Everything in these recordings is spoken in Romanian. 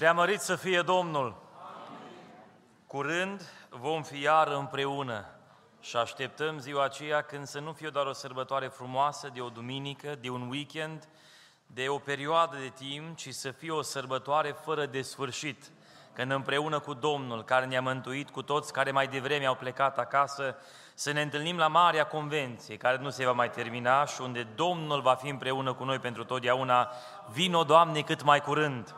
Preamărit să fie Domnul! Curând vom fi iar împreună și așteptăm ziua aceea când să nu fie doar o sărbătoare frumoasă de o duminică, de un weekend, de o perioadă de timp, ci să fie o sărbătoare fără de sfârșit, când împreună cu Domnul, care ne-a mântuit, cu toți care mai devreme au plecat acasă, să ne întâlnim la Marea Convenție, care nu se va mai termina și unde Domnul va fi împreună cu noi pentru totdeauna. Vino, Doamne, cât mai curând!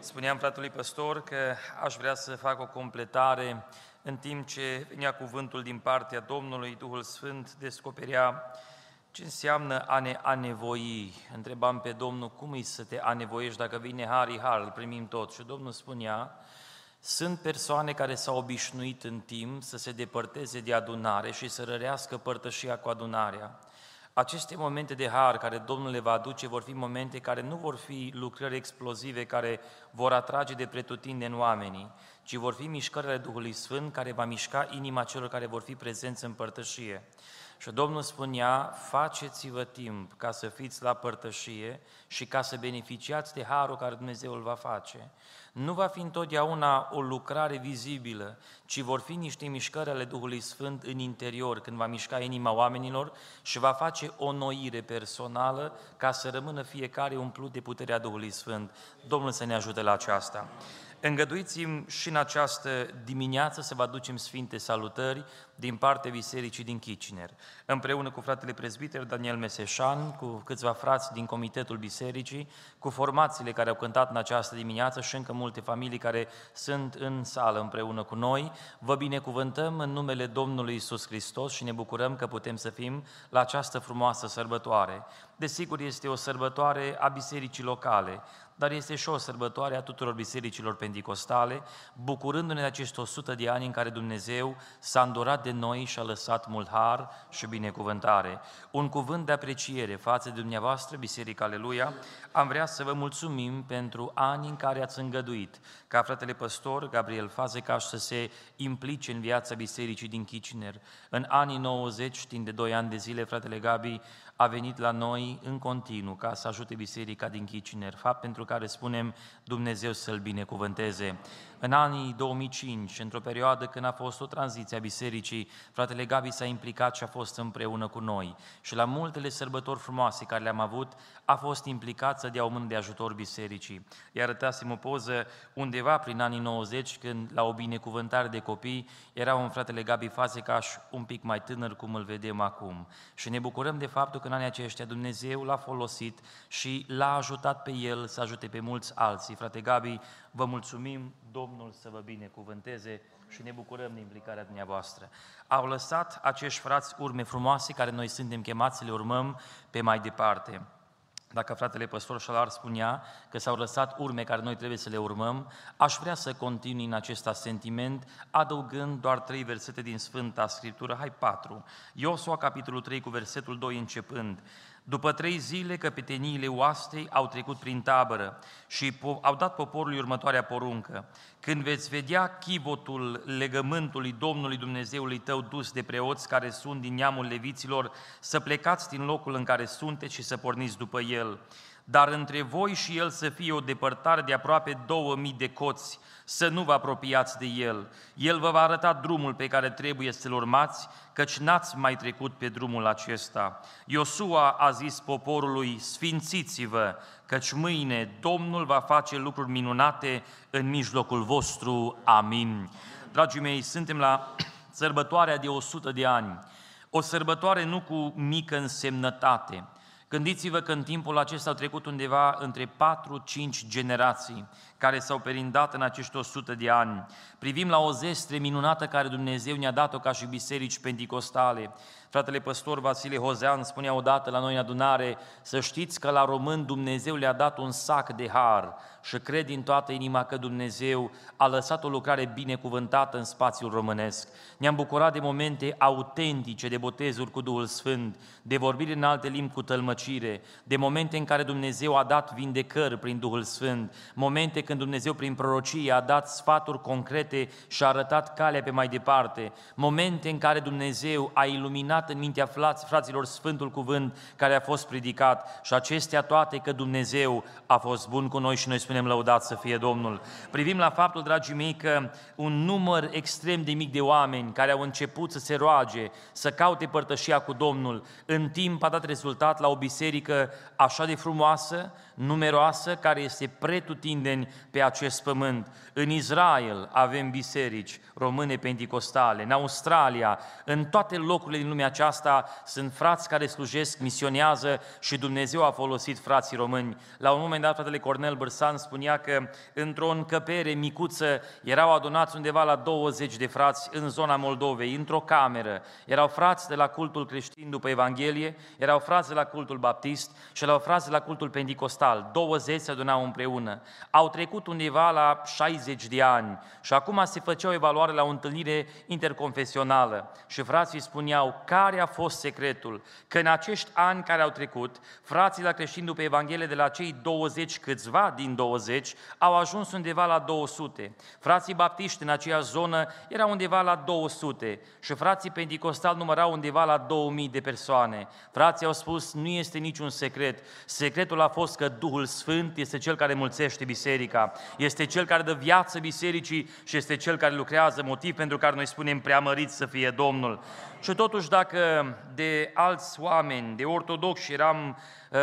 Spuneam fratului păstor că aș vrea să fac o completare în timp ce venea cuvântul din partea Domnului, Duhul Sfânt descoperea ce înseamnă a ne anevoi. Întrebam pe Domnul, cum e să te anevoiești dacă vine har, har, îl primim tot. Și Domnul spunea, sunt persoane care s-au obișnuit în timp să se depărteze de adunare și să rărească părtășia cu adunarea. Aceste momente de har care Domnul le va aduce vor fi momente care nu vor fi lucrări explozive care vor atrage de pretutindeni oamenii, ci vor fi mișcările Duhului Sfânt care va mișca inima celor care vor fi prezenți în părtășie. Și Domnul spunea, faceți-vă timp ca să fiți la părtășie și ca să beneficiați de harul care Dumnezeu îl va face. Nu va fi întotdeauna o lucrare vizibilă, ci vor fi niște mișcări ale Duhului Sfânt în interior, când va mișca inima oamenilor și va face o noire personală ca să rămână fiecare umplut de puterea Duhului Sfânt. Domnul să ne ajute la aceasta. Îngăduiți-mi și în această dimineață să vă aducem sfinte salutări din partea Bisericii din Kitchener. Împreună cu fratele prezbiter Daniel Meseșan, cu câțiva frați din Comitetul Bisericii, cu formațiile care au cântat în această dimineață și încă multe familii care sunt în sală împreună cu noi, vă binecuvântăm în numele Domnului Isus Hristos și ne bucurăm că putem să fim la această frumoasă sărbătoare. Desigur, este o sărbătoare a bisericii locale, dar este și o sărbătoare a tuturor bisericilor pentecostale, bucurându-ne de acești 100 de ani în care Dumnezeu s-a îndurat de noi și a lăsat mult har și binecuvântare. Un cuvânt de apreciere față de dumneavoastră, Biserica Aleluia, am vrea să vă mulțumim pentru ani în care ați îngăduit ca fratele păstor Gabriel Fazecaș să se implice în viața bisericii din Kitchener. În anii 90, timp de 2 ani de zile, fratele Gabi a venit la noi în continuu ca să ajute biserica din Kitchener, fapt pentru care spunem Dumnezeu să-l binecuvânteze. În anii 2005, într-o perioadă când a fost o tranziție a bisericii, fratele Gabi s-a implicat și a fost împreună cu noi. Și la multele sărbători frumoase care le-am avut, a fost implicat să dea o mână de ajutor bisericii. Iar arătasem o poză undeva prin anii 90, când la o binecuvântare de copii era un fratele Gabi Fazecaș un pic mai tânăr, cum îl vedem acum. Și ne bucurăm de faptul că în anii aceștia Dumnezeu l-a folosit și l-a ajutat pe el să ajute pe mulți alții. Frate Gabi, vă mulțumim, Domnul să vă binecuvânteze și ne bucurăm de implicarea dumneavoastră. Au lăsat acești frați urme frumoase care noi suntem chemați să le urmăm pe mai departe. Dacă fratele păstor Șalar spunea că s-au lăsat urme care noi trebuie să le urmăm, aș vrea să continui în acest sentiment, adăugând doar trei versete din Sfânta Scriptură, hai patru. Iosua, capitolul 3, cu versetul 2 începând. După trei zile, căpeteniile oastei au trecut prin tabără și au dat poporului următoarea poruncă. Când veți vedea chivotul legământului Domnului Dumnezeului tău dus de preoți care sunt din neamul leviților, să plecați din locul în care sunteți și să porniți după el. Dar între voi și el să fie o depărtare de aproape două mii de coți, să nu vă apropiați de el. El vă va arăta drumul pe care trebuie să-l urmați, căci n-ați mai trecut pe drumul acesta. Iosua a zis poporului, sfințiți-vă, căci mâine Domnul va face lucruri minunate în mijlocul vostru. Amin. Dragii mei, suntem la sărbătoarea de 100 de ani. O sărbătoare nu cu mică însemnătate, Gândiți-vă că în timpul acesta au trecut undeva între 4-5 generații care s-au perindat în acești 100 de ani. Privim la o zestre minunată care Dumnezeu ne-a dat-o ca și biserici pentecostale. Fratele păstor Vasile Hozean spunea odată la noi în adunare, să știți că la român Dumnezeu le-a dat un sac de har și cred din toată inima că Dumnezeu a lăsat o lucrare binecuvântată în spațiul românesc. Ne-am bucurat de momente autentice de botezuri cu Duhul Sfânt, de vorbire în alte limbi cu tălmăcire, de momente în care Dumnezeu a dat vindecări prin Duhul Sfânt, momente când Dumnezeu prin prorocie a dat sfaturi concrete și a arătat calea pe mai departe, momente în care Dumnezeu a iluminat fixat în mintea fraților Sfântul Cuvânt care a fost predicat și acestea toate că Dumnezeu a fost bun cu noi și noi spunem lăudat să fie Domnul. Privim la faptul, dragii mei, că un număr extrem de mic de oameni care au început să se roage, să caute părtășia cu Domnul, în timp a dat rezultat la o biserică așa de frumoasă, numeroasă, care este pretutindeni pe acest pământ. În Israel avem biserici române pentecostale, în Australia, în toate locurile din lumea aceasta sunt frați care slujesc, misionează și Dumnezeu a folosit frații români. La un moment dat, fratele Cornel Bărsan spunea că într-o încăpere micuță erau adunați undeva la 20 de frați în zona Moldovei, într-o cameră. Erau frați de la cultul creștin după Evanghelie, erau frați de la cultul baptist și erau frați de la cultul pentecostal. 20 se adunau împreună. Au trecut undeva la 60 de ani și acum se făcea o evaluare la o întâlnire interconfesională și frații spuneau care a fost secretul, că în acești ani care au trecut, frații la creștini după Evanghelie de la cei 20 câțiva din 20 au ajuns undeva la 200. Frații baptiști în aceea zonă erau undeva la 200 și frații pentecostal numărau undeva la 2000 de persoane. Frații au spus, nu este niciun secret. Secretul a fost că Duhul Sfânt este cel care mulțește biserica, este cel care dă viață bisericii și este cel care lucrează, motiv pentru care noi spunem preamărit să fie Domnul. Și totuși dacă de alți oameni, de ortodoxi eram uh,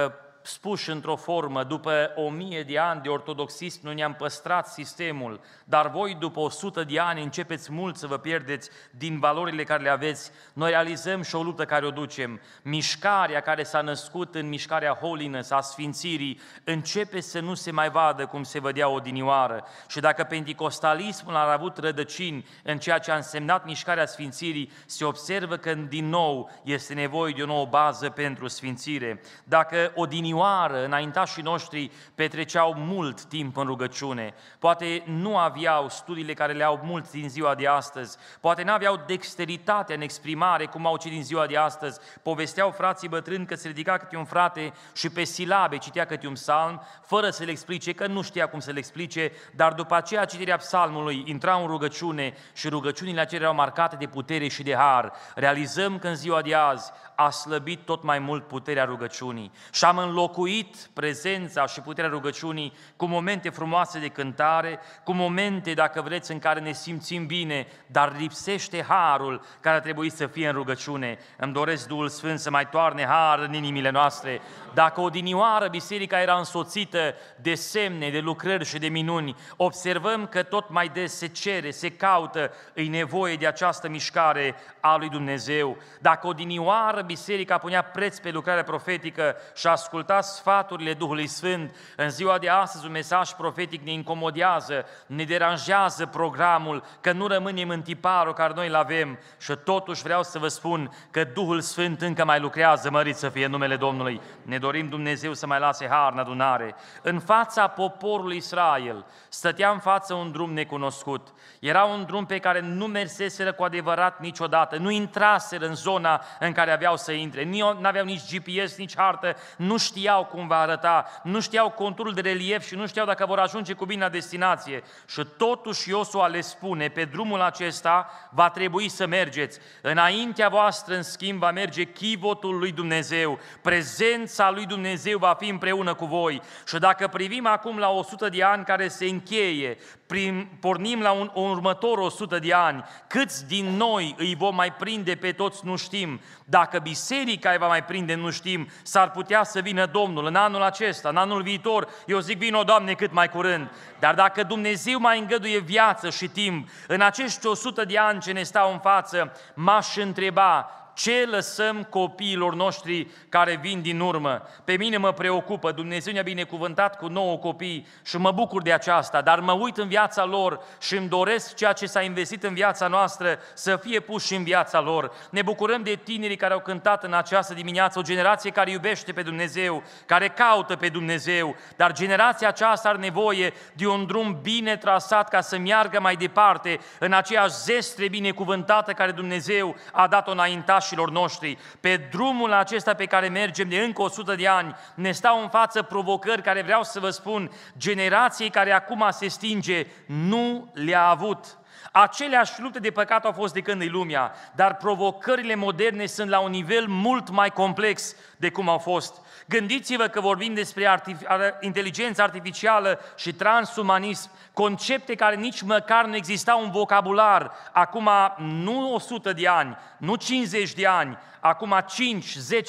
spuși într-o formă, după o mie de ani de ortodoxism nu ne-am păstrat sistemul, dar voi după o sută de ani începeți mult să vă pierdeți din valorile care le aveți, noi realizăm și o luptă care o ducem. Mișcarea care s-a născut în mișcarea holiness, a sfințirii, începe să nu se mai vadă cum se vădea odinioară. Și dacă pentecostalismul a avut rădăcini în ceea ce a însemnat mișcarea sfințirii, se observă că din nou este nevoie de o nouă bază pentru sfințire. Dacă odinioară odinioară, înaintașii noștri petreceau mult timp în rugăciune. Poate nu aveau studiile care le au mulți din ziua de astăzi, poate nu aveau dexteritate în exprimare cum au cei din ziua de astăzi. Povesteau frații bătrâni că se ridica câte un frate și pe silabe citea câte un psalm, fără să le explice, că nu știa cum să le explice, dar după aceea citirea psalmului intra în rugăciune și rugăciunile acelea erau marcate de putere și de har. Realizăm că în ziua de azi a slăbit tot mai mult puterea rugăciunii și am înlocuit prezența și puterea rugăciunii cu momente frumoase de cântare, cu momente, dacă vreți, în care ne simțim bine, dar lipsește harul care ar trebui să fie în rugăciune. Îmi doresc Duhul Sfânt să mai toarne har în inimile noastre. Dacă odinioară biserica era însoțită de semne, de lucrări și de minuni, observăm că tot mai des se cere, se caută, îi nevoie de această mișcare a lui Dumnezeu. Dacă odinioară biserica punea preț pe lucrarea profetică și asculta sfaturile Duhului Sfânt, în ziua de astăzi un mesaj profetic ne incomodează, ne deranjează programul, că nu rămânem în tiparul care noi îl avem și totuși vreau să vă spun că Duhul Sfânt încă mai lucrează, mărit să fie numele Domnului. Ne dorim Dumnezeu să mai lase har în adunare. În fața poporului Israel stătea în față un drum necunoscut. Era un drum pe care nu merseseră cu adevărat niciodată, nu intraseră în zona în care aveau să intre, nu aveau nici GPS, nici hartă, nu știau cum va arăta, nu știau conturul de relief și nu știau dacă vor ajunge cu bine la destinație. Și totuși Iosua le spune, pe drumul acesta va trebui să mergeți. Înaintea voastră, în schimb, va merge chivotul lui Dumnezeu, prezența lui Dumnezeu va fi împreună cu voi. Și dacă privim acum la 100 de ani care se încheie, prin, pornim la un, un următor 100 de ani, câți din noi îi vom mai prinde pe toți nu știm. Dacă biserica îi va mai prinde nu știm, s-ar putea să vină Domnul în anul acesta, în anul viitor. Eu zic, vină, Doamne, cât mai curând. Dar dacă Dumnezeu mai îngăduie viață și timp, în acești 100 de ani ce ne stau în față, m-aș întreba ce lăsăm copiilor noștri care vin din urmă. Pe mine mă preocupă, Dumnezeu ne-a binecuvântat cu nouă copii și mă bucur de aceasta, dar mă uit în viața lor și îmi doresc ceea ce s-a investit în viața noastră să fie pus și în viața lor. Ne bucurăm de tinerii care au cântat în această dimineață, o generație care iubește pe Dumnezeu, care caută pe Dumnezeu, dar generația aceasta are nevoie de un drum bine trasat ca să meargă mai departe în aceeași zestre binecuvântată care Dumnezeu a dat-o înaintat pașilor noștri, pe drumul acesta pe care mergem de încă 100 de ani, ne stau în față provocări care vreau să vă spun, generației care acum se stinge, nu le-a avut Aceleași lupte de păcat au fost de când e lumea, dar provocările moderne sunt la un nivel mult mai complex de cum au fost. Gândiți-vă că vorbim despre artif- inteligență artificială și transumanism, concepte care nici măcar nu existau în vocabular acum nu 100 de ani, nu 50 de ani, acum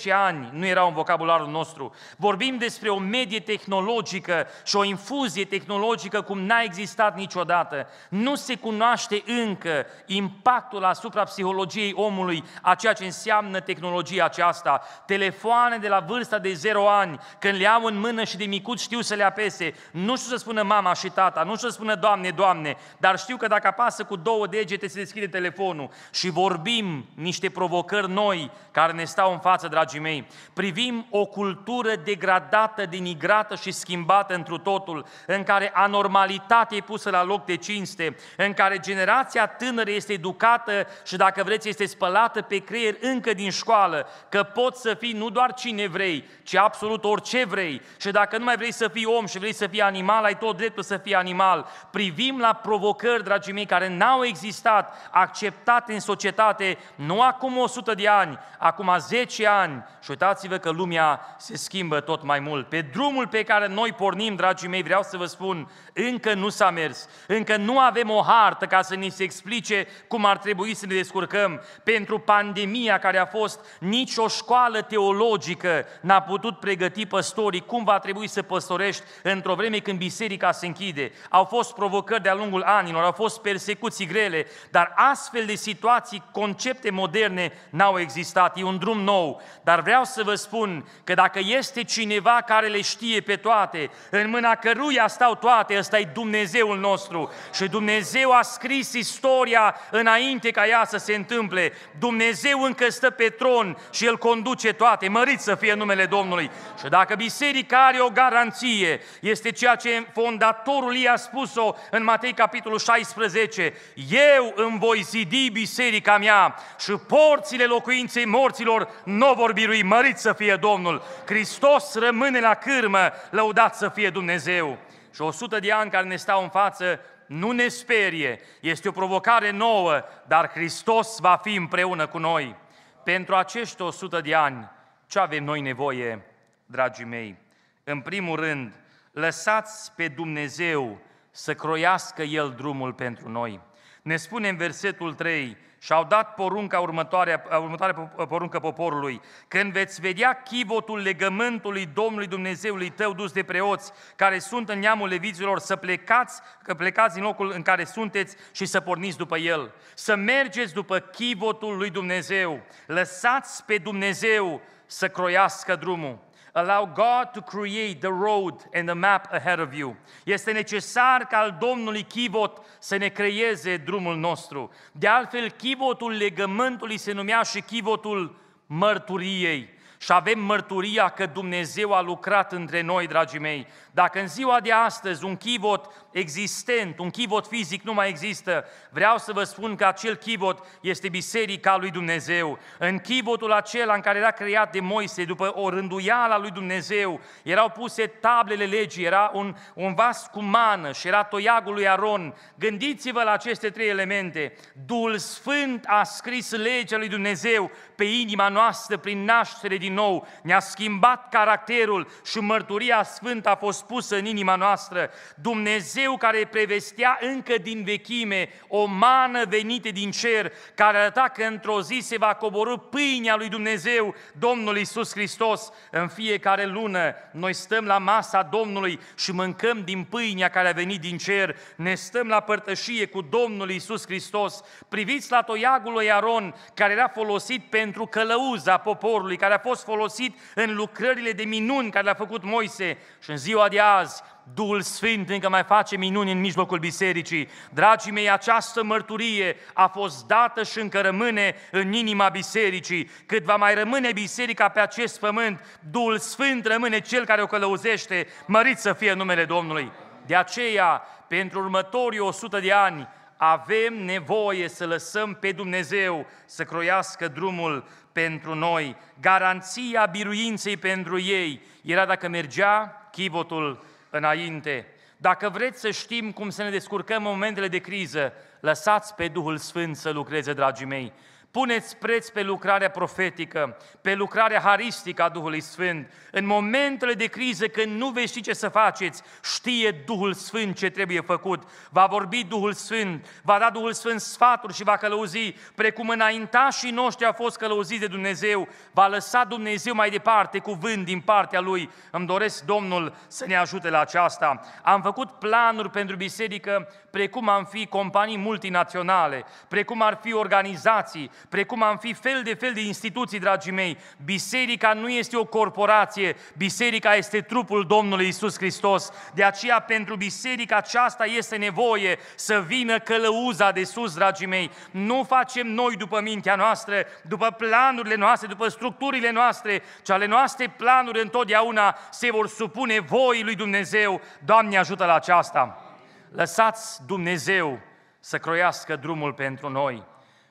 5-10 ani nu erau în vocabularul nostru. Vorbim despre o medie tehnologică și o infuzie tehnologică cum n-a existat niciodată. Nu se cunoaște încă impactul asupra psihologiei omului a ceea ce înseamnă tehnologia aceasta. Telefoane de la vârsta de 0 ani, când le au în mână și de micuț știu să le apese, nu știu să spună mama și tata, nu știu să spună Doamne, Doamne, dar știu că dacă apasă cu două degete se deschide telefonul și vorbim niște provocări noi care ne stau în față, dragii mei. Privim o cultură degradată, denigrată și schimbată întru totul, în care anormalitatea e pusă la loc de cinste, în care generația tânără este educată și, dacă vreți, este spălată pe creier încă din școală, că poți să fii nu doar cine vrei, ci absolut orice vrei. Și dacă nu mai vrei să fii om și vrei să fii animal, ai tot dreptul să fii animal. Privim la provocări, dragii mei, care n-au existat, acceptate în societate, nu acum 100 de ani, acum 10 ani și uitați-vă că lumea se schimbă tot mai mult. Pe drumul pe care noi pornim, dragii mei, vreau să vă spun, încă nu s-a mers, încă nu avem o hartă ca să ni se explice cum ar trebui să ne descurcăm. Pentru pandemia care a fost, nici o școală teologică n-a putut pregăti păstorii cum va trebui să păstorești într-o vreme când biserica se închide. Au fost provocări de-a lungul anilor, au fost persecuții grele, dar astfel de situații, concepte moderne n-au existat. E un drum nou, dar vreau să vă spun că dacă este cineva care le știe pe toate, în mâna căruia stau toate, ăsta e Dumnezeul nostru. Și Dumnezeu a scris istoria înainte ca ea să se întâmple. Dumnezeu încă stă pe tron și El conduce toate. Mărit să fie numele Domnului. Și dacă biserica are o garanție, este ceea ce fondatorul ei a spus-o în Matei capitolul 16. Eu îmi voi zidi biserica mea și porțile locuinței morților nu vor birui. Mărit să fie Domnul. Hristos rămâne la cârmă, lăudat să fie Dumnezeu. Și o sută de ani care ne stau în față nu ne sperie, este o provocare nouă, dar Hristos va fi împreună cu noi. Pentru acești 100 de ani, ce avem noi nevoie, dragii mei? În primul rând, lăsați pe Dumnezeu să croiască El drumul pentru noi. Ne spune în versetul 3, și au dat porunca următoare, următoarea poruncă poporului. Când veți vedea chivotul legământului Domnului Dumnezeului tău dus de preoți, care sunt în neamul leviților, să plecați, că plecați în locul în care sunteți și să porniți după el. Să mergeți după chivotul lui Dumnezeu. Lăsați pe Dumnezeu să croiască drumul. Allow God to create the road and the map ahead of you. Este necesar ca al Domnului chivot să ne creeze drumul nostru. De altfel, chivotul legământului se numea și chivotul mărturiei. Și avem mărturia că Dumnezeu a lucrat între noi, dragii mei. Dacă în ziua de astăzi un chivot existent, un chivot fizic nu mai există, vreau să vă spun că acel chivot este Biserica lui Dumnezeu. În chivotul acela în care era creat de Moise, după o rânduială a lui Dumnezeu, erau puse tablele legii, era un, un vas cu mană și era toiagul lui Aron. Gândiți-vă la aceste trei elemente. Duhul Sfânt a scris legea lui Dumnezeu pe inima noastră prin naștere din nou, ne-a schimbat caracterul și mărturia sfântă a fost pusă în inima noastră. Dumnezeu care prevestea încă din vechime o mană venită din cer, care arăta că într-o zi se va coborâ pâinea lui Dumnezeu, Domnul Isus Hristos. În fiecare lună noi stăm la masa Domnului și mâncăm din pâinea care a venit din cer, ne stăm la părtășie cu Domnul Isus Hristos. Priviți la toiagul lui Aron, care era folosit pentru călăuza poporului, care a fost folosit în lucrările de minuni care le-a făcut Moise și în ziua de azi Duhul Sfânt încă mai face minuni în mijlocul bisericii. Dragii mei, această mărturie a fost dată și încă rămâne în inima bisericii. Cât va mai rămâne biserica pe acest pământ, Duhul Sfânt rămâne cel care o călăuzește. Mărit să fie numele Domnului. De aceea, pentru următorii 100 de ani, avem nevoie să lăsăm pe Dumnezeu să croiască drumul pentru noi. Garanția biruinței pentru ei era dacă mergea chivotul înainte. Dacă vreți să știm cum să ne descurcăm în momentele de criză, lăsați pe Duhul Sfânt să lucreze, dragii mei. Puneți preț pe lucrarea profetică, pe lucrarea haristică a Duhului Sfânt. În momentele de criză, când nu veți ști ce să faceți, știe Duhul Sfânt ce trebuie făcut. Va vorbi Duhul Sfânt, va da Duhul Sfânt sfaturi și va călăuzi, precum înaintașii noștri au fost călăuziți de Dumnezeu, va lăsa Dumnezeu mai departe cuvânt din partea Lui. Îmi doresc Domnul să ne ajute la aceasta. Am făcut planuri pentru biserică, precum am fi companii multinaționale, precum ar fi organizații, precum am fi fel de fel de instituții, dragii mei. Biserica nu este o corporație, biserica este trupul Domnului Isus Hristos. De aceea, pentru biserica aceasta este nevoie să vină călăuza de sus, dragii mei. Nu facem noi după mintea noastră, după planurile noastre, după structurile noastre, ci ale noastre planuri întotdeauna se vor supune voii lui Dumnezeu. Doamne, ajută la aceasta! Lăsați Dumnezeu să croiască drumul pentru noi.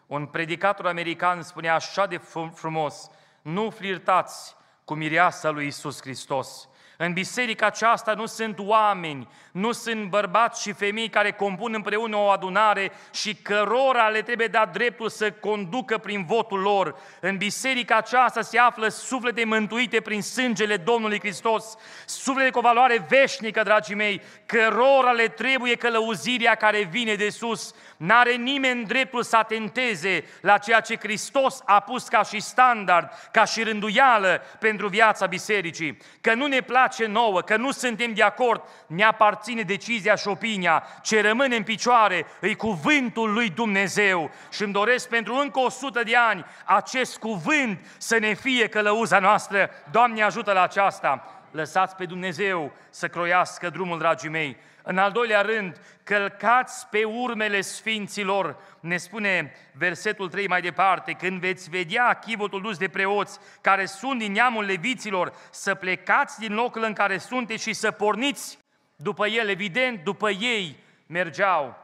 Un predicator american spunea așa de frumos, nu flirtați cu mireasa lui Isus Hristos. În biserica aceasta nu sunt oameni, nu sunt bărbați și femei care compun împreună o adunare și cărora le trebuie dat dreptul să conducă prin votul lor. În biserica aceasta se află suflete mântuite prin sângele Domnului Hristos, suflete cu o valoare veșnică, dragii mei, cărora le trebuie călăuzirea care vine de sus. N-are nimeni dreptul să atenteze la ceea ce Hristos a pus ca și standard, ca și rânduială pentru viața bisericii. Că nu ne place nouă, că nu suntem de acord, ne aparține decizia și opinia. Ce rămâne în picioare îi cuvântul lui Dumnezeu. Și îmi doresc pentru încă o sută de ani acest cuvânt să ne fie călăuza noastră. Doamne ajută la aceasta! Lăsați pe Dumnezeu să croiască drumul, dragii mei. În al doilea rând, călcați pe urmele sfinților, ne spune versetul 3 mai departe, când veți vedea chivotul dus de preoți care sunt din neamul leviților, să plecați din locul în care sunteți și să porniți după el, evident, după ei mergeau.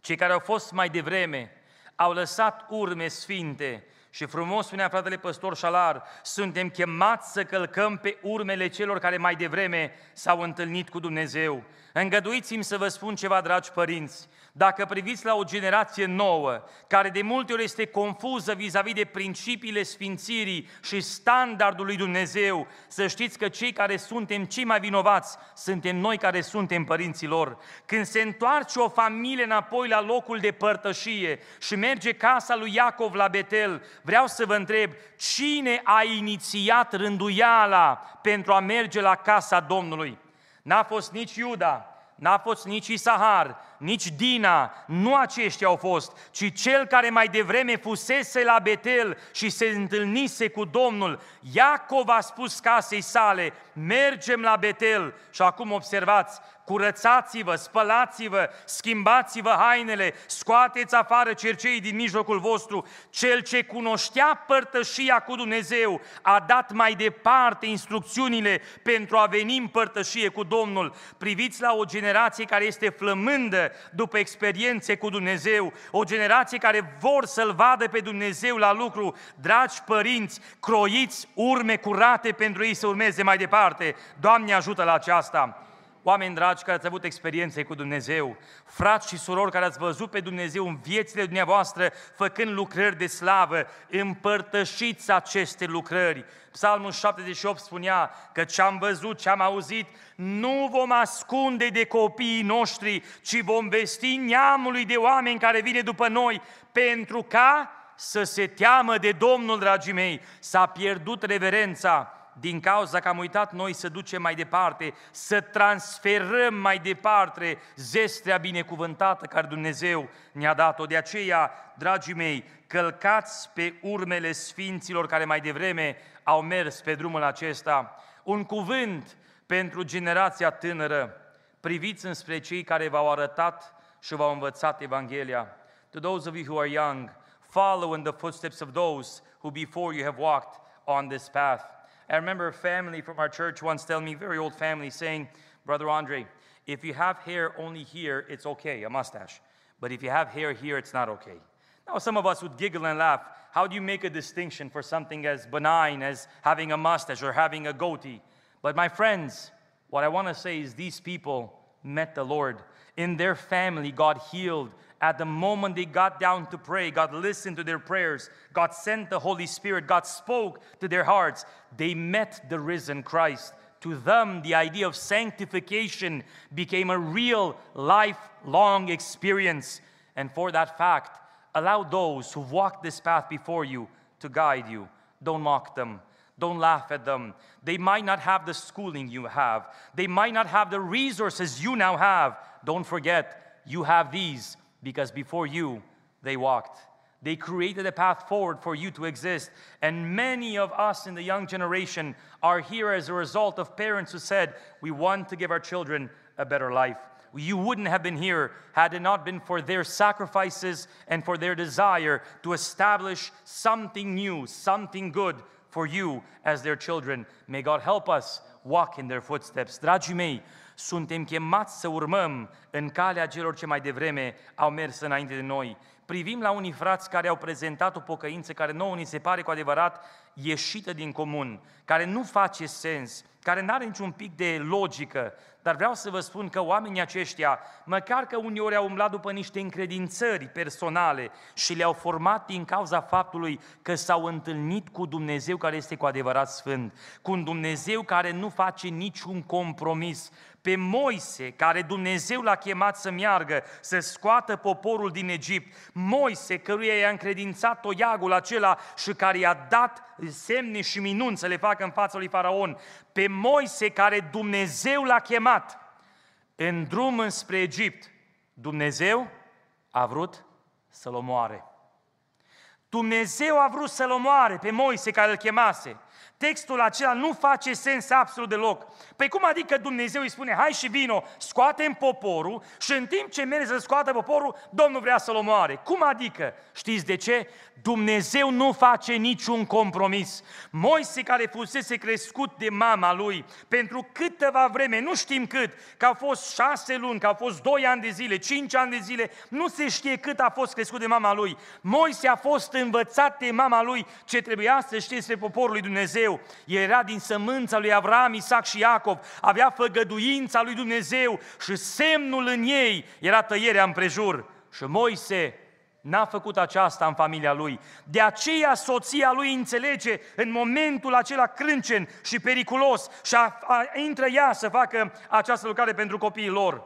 Cei care au fost mai devreme au lăsat urme sfinte, și frumos spunea fratele păstor Șalar, suntem chemați să călcăm pe urmele celor care mai devreme s-au întâlnit cu Dumnezeu. Îngăduiți-mi să vă spun ceva, dragi părinți. Dacă priviți la o generație nouă, care de multe ori este confuză vis-a-vis de principiile sfințirii și standardul lui Dumnezeu, să știți că cei care suntem cei mai vinovați suntem noi care suntem părinții lor. Când se întoarce o familie înapoi la locul de părtășie și merge casa lui Iacov la Betel, vreau să vă întreb, cine a inițiat rânduiala pentru a merge la casa Domnului? N-a fost nici Iuda, n-a fost nici Isahar, nici Dina, nu aceștia au fost, ci cel care mai devreme fusese la Betel și se întâlnise cu Domnul. Iacov a spus casei sale, mergem la Betel și acum observați, curățați-vă, spălați-vă, schimbați-vă hainele, scoateți afară cercei din mijlocul vostru. Cel ce cunoștea părtășia cu Dumnezeu a dat mai departe instrucțiunile pentru a veni în părtășie cu Domnul. Priviți la o generație care este flămândă după experiențe cu Dumnezeu, o generație care vor să-L vadă pe Dumnezeu la lucru. Dragi părinți, croiți urme curate pentru ei să urmeze mai departe. Doamne ajută la aceasta! Oameni dragi care ați avut experiențe cu Dumnezeu, frați și surori care ați văzut pe Dumnezeu în viețile dumneavoastră făcând lucrări de slavă, împărtășiți aceste lucrări. Psalmul 78 spunea că ce am văzut, ce am auzit, nu vom ascunde de copiii noștri, ci vom vesti neamului de oameni care vine după noi, pentru ca să se teamă de Domnul, dragii mei. S-a pierdut reverența, din cauza că am uitat noi să ducem mai departe, să transferăm mai departe zestrea binecuvântată care Dumnezeu ne-a dat-o. De aceea, dragii mei, călcați pe urmele sfinților care mai devreme au mers pe drumul acesta. Un cuvânt pentru generația tânără, priviți înspre cei care v-au arătat și v-au învățat Evanghelia. To those of you who are young, follow in the footsteps of those who before you have walked on this path. I remember a family from our church once telling me, very old family, saying, Brother Andre, if you have hair only here, it's okay, a mustache. But if you have hair here, it's not okay. Now, some of us would giggle and laugh. How do you make a distinction for something as benign as having a mustache or having a goatee? But my friends, what I want to say is these people met the Lord. In their family, God healed. At the moment they got down to pray, God listened to their prayers. God sent the Holy Spirit. God spoke to their hearts. They met the risen Christ. To them, the idea of sanctification became a real lifelong experience. And for that fact, allow those who walked this path before you to guide you. Don't mock them. Don't laugh at them. They might not have the schooling you have. They might not have the resources you now have. Don't forget, you have these because before you, they walked. They created a path forward for you to exist. And many of us in the young generation are here as a result of parents who said, We want to give our children a better life. You wouldn't have been here had it not been for their sacrifices and for their desire to establish something new, something good for you as their children. May God help us walk in their footsteps. Dragii mei, suntem chemați să urmăm în calea celor ce mai devreme au mers înainte de noi. Privim la unii frați care au prezentat o pocăință care nouă ni se pare cu adevărat ieșită din comun, care nu face sens, care nu are niciun pic de logică, dar vreau să vă spun că oamenii aceștia, măcar că uneori au umblat după niște încredințări personale și le-au format din cauza faptului că s-au întâlnit cu Dumnezeu care este cu adevărat sfânt, cu un Dumnezeu care nu face niciun compromis, pe Moise, care Dumnezeu l-a chemat să meargă, să scoată poporul din Egipt, Moise, căruia i-a încredințat toiagul acela și care i-a dat semne și minuni să le facă în fața lui Faraon, pe Moise care Dumnezeu l-a chemat în drum înspre Egipt, Dumnezeu a vrut să-l omoare. Dumnezeu a vrut să-l omoare pe Moise care îl chemase textul acela nu face sens absolut deloc. Păi cum adică Dumnezeu îi spune, hai și vino, scoatem poporul și în timp ce merge să scoată poporul, Domnul vrea să-l omoare. Cum adică? Știți de ce? Dumnezeu nu face niciun compromis. Moise care fusese crescut de mama lui pentru câteva vreme, nu știm cât, că au fost șase luni, că au fost doi ani de zile, cinci ani de zile, nu se știe cât a fost crescut de mama lui. Moise a fost învățat de mama lui ce trebuia să știe despre poporul lui Dumnezeu. El era din sămânța lui Avram, Isaac și Iacov, avea făgăduința lui Dumnezeu și semnul în ei era tăierea împrejur. Și Moise N-a făcut aceasta în familia lui. De aceea soția lui înțelege în momentul acela crâncen și periculos și a, a, intră ea să facă această lucrare pentru copiii lor.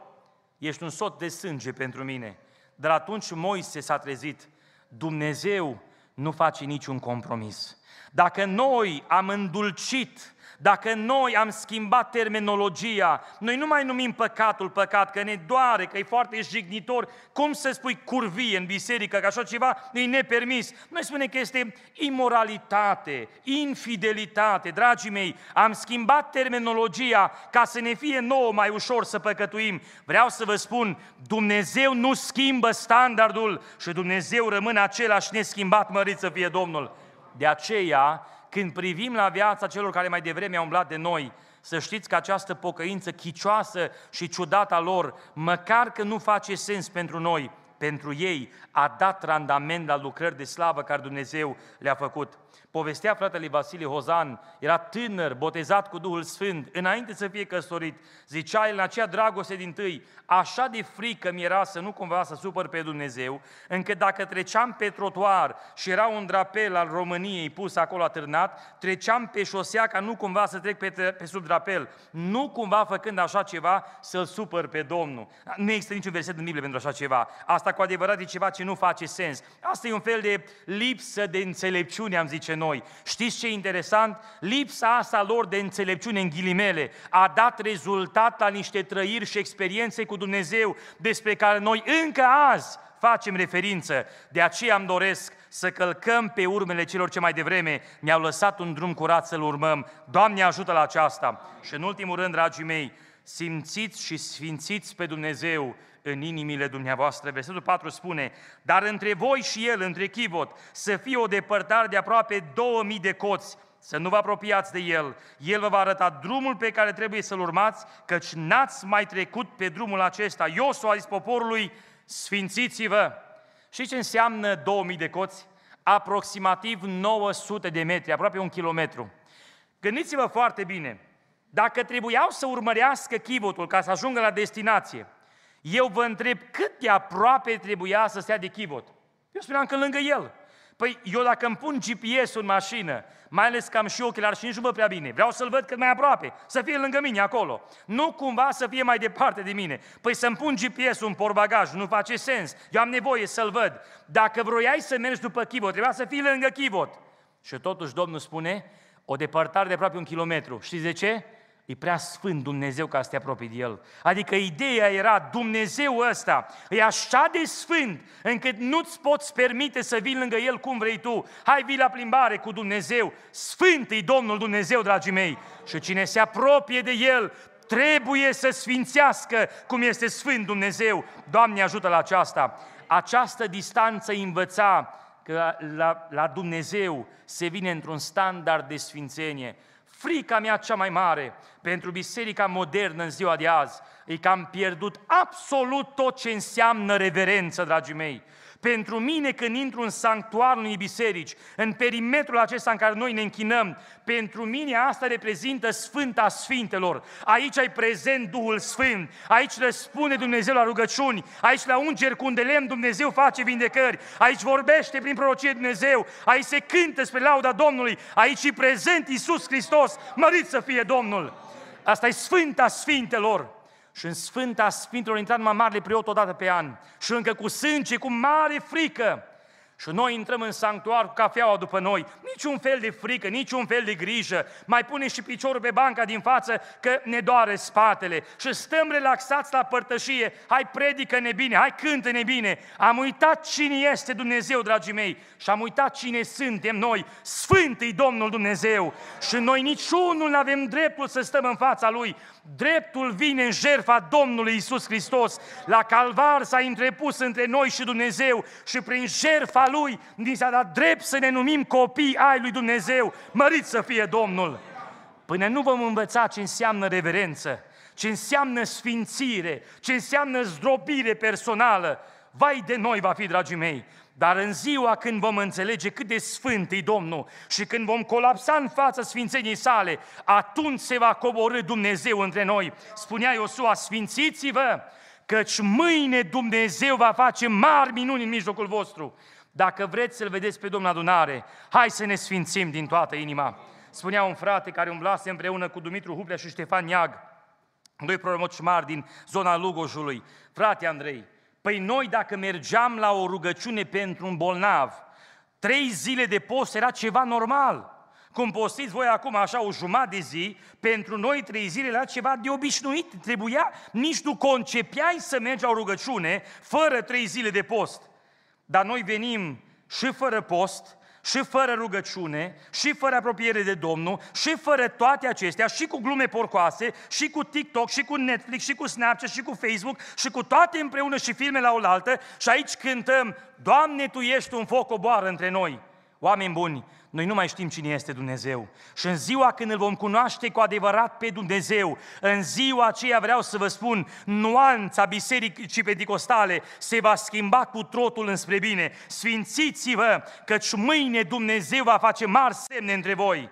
Ești un sot de sânge pentru mine. Dar atunci Moise s-a trezit. Dumnezeu nu face niciun compromis. Dacă noi am îndulcit dacă noi am schimbat terminologia, noi nu mai numim păcatul păcat, că ne doare, că e foarte jignitor, cum să spui curvie în biserică, că așa ceva e nepermis. Noi spunem că este imoralitate, infidelitate. Dragii mei, am schimbat terminologia ca să ne fie nouă mai ușor să păcătuim. Vreau să vă spun, Dumnezeu nu schimbă standardul și Dumnezeu rămâne același neschimbat, mărit să fie Domnul. De aceea, când privim la viața celor care mai devreme au umblat de noi, să știți că această pocăință chicioasă și ciudată a lor, măcar că nu face sens pentru noi, pentru ei a dat randament la lucrări de slavă care Dumnezeu le-a făcut. Povestea fratele Vasile Hozan, era tânăr, botezat cu Duhul Sfânt, înainte să fie căsătorit. Zicea el în aceea dragoste din tâi, așa de frică mi era să nu cumva să supăr pe Dumnezeu, încât dacă treceam pe trotuar și era un drapel al României pus acolo atârnat, treceam pe șosea ca nu cumva să trec pe, pe sub drapel, nu cumva făcând așa ceva să-L supăr pe Domnul. Nu există niciun verset în Biblie pentru așa ceva. Asta cu adevărat e ceva ce nu face sens. Asta e un fel de lipsă de înțelepciune, am zice noi. Știți ce e interesant? Lipsa asta lor de înțelepciune în ghilimele a dat rezultat la niște trăiri și experiențe cu Dumnezeu despre care noi încă azi facem referință. De aceea îmi doresc să călcăm pe urmele celor ce mai devreme ne-au lăsat un drum curat să-L urmăm. Doamne ajută la aceasta! Și în ultimul rând, dragii mei, simțiți și sfințiți pe Dumnezeu în inimile dumneavoastră. Versetul 4 spune, dar între voi și el, între chivot, să fie o depărtare de aproape 2000 de coți, să nu vă apropiați de el. El vă va arăta drumul pe care trebuie să-l urmați, căci n-ați mai trecut pe drumul acesta. Iosu a zis poporului, sfințiți-vă. Și ce înseamnă 2000 de coți? Aproximativ 900 de metri, aproape un kilometru. Gândiți-vă foarte bine, Dacă trebuiau să urmărească chivotul ca să ajungă la destinație, eu vă întreb cât de aproape trebuia să stea de chivot. Eu spuneam că lângă el. Păi eu dacă îmi pun GPS-ul în mașină, mai ales că am și ochelari și nici nu văd prea bine, vreau să-l văd cât mai aproape, să fie lângă mine acolo. Nu cumva să fie mai departe de mine. Păi să-mi pun GPS-ul în porbagaj, nu face sens. Eu am nevoie să-l văd. Dacă vroiai să mergi după chivot, trebuia să fii lângă chivot. Și totuși Domnul spune, o depărtare de aproape un kilometru. Știți de ce? E prea sfânt Dumnezeu ca să te apropii de El. Adică ideea era, Dumnezeu ăsta e așa de sfânt încât nu-ți poți permite să vii lângă El cum vrei tu. Hai, vii la plimbare cu Dumnezeu. Sfânt e Domnul Dumnezeu, dragii mei. Și cine se apropie de El trebuie să sfințească cum este Sfânt Dumnezeu. Doamne ajută la aceasta. Această distanță învăța că la, la Dumnezeu se vine într-un standard de sfințenie. Frica mea cea mai mare pentru biserica modernă în ziua de azi e că am pierdut absolut tot ce înseamnă reverență, dragii mei. Pentru mine, când intru în sanctuarul unei biserici, în perimetrul acesta în care noi ne închinăm, pentru mine asta reprezintă Sfânta Sfintelor. Aici ai prezent Duhul Sfânt, aici răspunde Dumnezeu la rugăciuni, aici la ungeri cu un de lemn Dumnezeu face vindecări, aici vorbește prin prorocie Dumnezeu, aici se cântă spre lauda Domnului, aici e prezent Iisus Hristos, mărit să fie Domnul. Asta e Sfânta Sfintelor. Și în Sfânta Sfintelor intrat numai marele preot odată pe an. Și încă cu sânge, cu mare frică. Și noi intrăm în sanctuar cu cafeaua după noi, niciun fel de frică, niciun fel de grijă, mai pune și piciorul pe banca din față că ne doare spatele. Și stăm relaxați la părtășie, hai predică-ne bine, hai cântă-ne bine. Am uitat cine este Dumnezeu, dragii mei, și am uitat cine suntem noi, Sfânt Domnul Dumnezeu. Și noi niciunul nu avem dreptul să stăm în fața Lui, Dreptul vine în jertfa Domnului Isus Hristos. La calvar s-a întrepus între noi și Dumnezeu și prin jertfa Lui ni s-a dat drept să ne numim copii ai lui Dumnezeu. Mărit să fie Domnul! Până nu vom învăța ce înseamnă reverență, ce înseamnă sfințire, ce înseamnă zdrobire personală, vai de noi va fi, dragii mei, dar în ziua când vom înțelege cât de sfânt e Domnul și când vom colapsa în fața sfințenii sale, atunci se va coborâ Dumnezeu între noi. Spunea Iosua, sfințiți-vă, căci mâine Dumnezeu va face mari minuni în mijlocul vostru. Dacă vreți să-L vedeți pe Domnul adunare, hai să ne sfințim din toată inima. Spunea un frate care umblase împreună cu Dumitru Hublea și Ștefan Niag, doi proroci mari din zona Lugojului. Frate Andrei, Păi noi dacă mergeam la o rugăciune pentru un bolnav, trei zile de post era ceva normal. Cum postiți voi acum așa o jumătate de zi, pentru noi trei zile era ceva de obișnuit. Trebuia, nici nu concepeai să mergi la o rugăciune fără trei zile de post. Dar noi venim și fără post, și fără rugăciune, și fără apropiere de Domnul, și fără toate acestea, și cu glume porcoase, și cu TikTok, și cu Netflix, și cu Snapchat, și cu Facebook, și cu toate împreună și filme la oaltă, și aici cântăm, Doamne, Tu ești un foc oboară între noi. Oameni buni, noi nu mai știm cine este Dumnezeu. Și în ziua când îl vom cunoaște cu adevărat pe Dumnezeu, în ziua aceea vreau să vă spun, nuanța bisericii pedicostale se va schimba cu trotul înspre bine. Sfințiți-vă, căci mâine Dumnezeu va face mari semne între voi.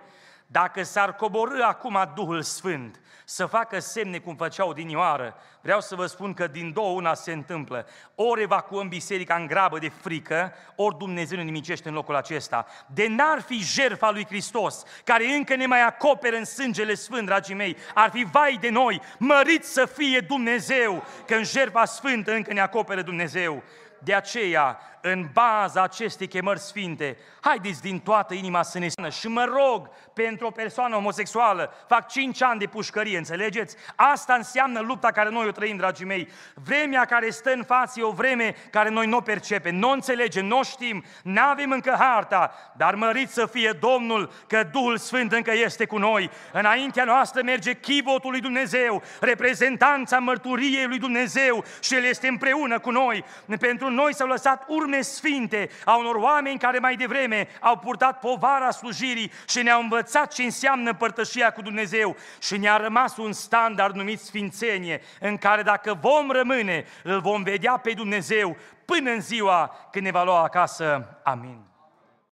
Dacă s-ar coborâ acum Duhul Sfânt, să facă semne cum făceau din Ioară, vreau să vă spun că din două una se întâmplă. Ori evacuăm biserica în grabă de frică, ori Dumnezeu ne nimicește în locul acesta. De n-ar fi jertfa lui Hristos, care încă ne mai acoperă în sângele sfânt, dragii mei, ar fi vai de noi, mărit să fie Dumnezeu, că în jertfa sfântă încă ne acoperă Dumnezeu. De aceea, în baza acestei chemări sfinte, haideți din toată inima să ne spună și mă rog pentru o persoană homosexuală, fac 5 ani de pușcărie, înțelegeți? Asta înseamnă lupta care noi o trăim, dragii mei. Vremea care stă în față e o vreme care noi nu o percepem, nu o înțelegem, nu o știm, nu avem încă harta, dar mărit să fie Domnul că Duhul Sfânt încă este cu noi. Înaintea noastră merge chivotul lui Dumnezeu, reprezentanța mărturiei lui Dumnezeu și El este împreună cu noi. Pentru noi s-au lăsat urme nume sfinte a unor oameni care mai devreme au purtat povara slujirii și ne-au învățat ce înseamnă părtășia cu Dumnezeu și ne-a rămas un standard numit sfințenie, în care dacă vom rămâne, îl vom vedea pe Dumnezeu până în ziua când ne va lua acasă. Amin.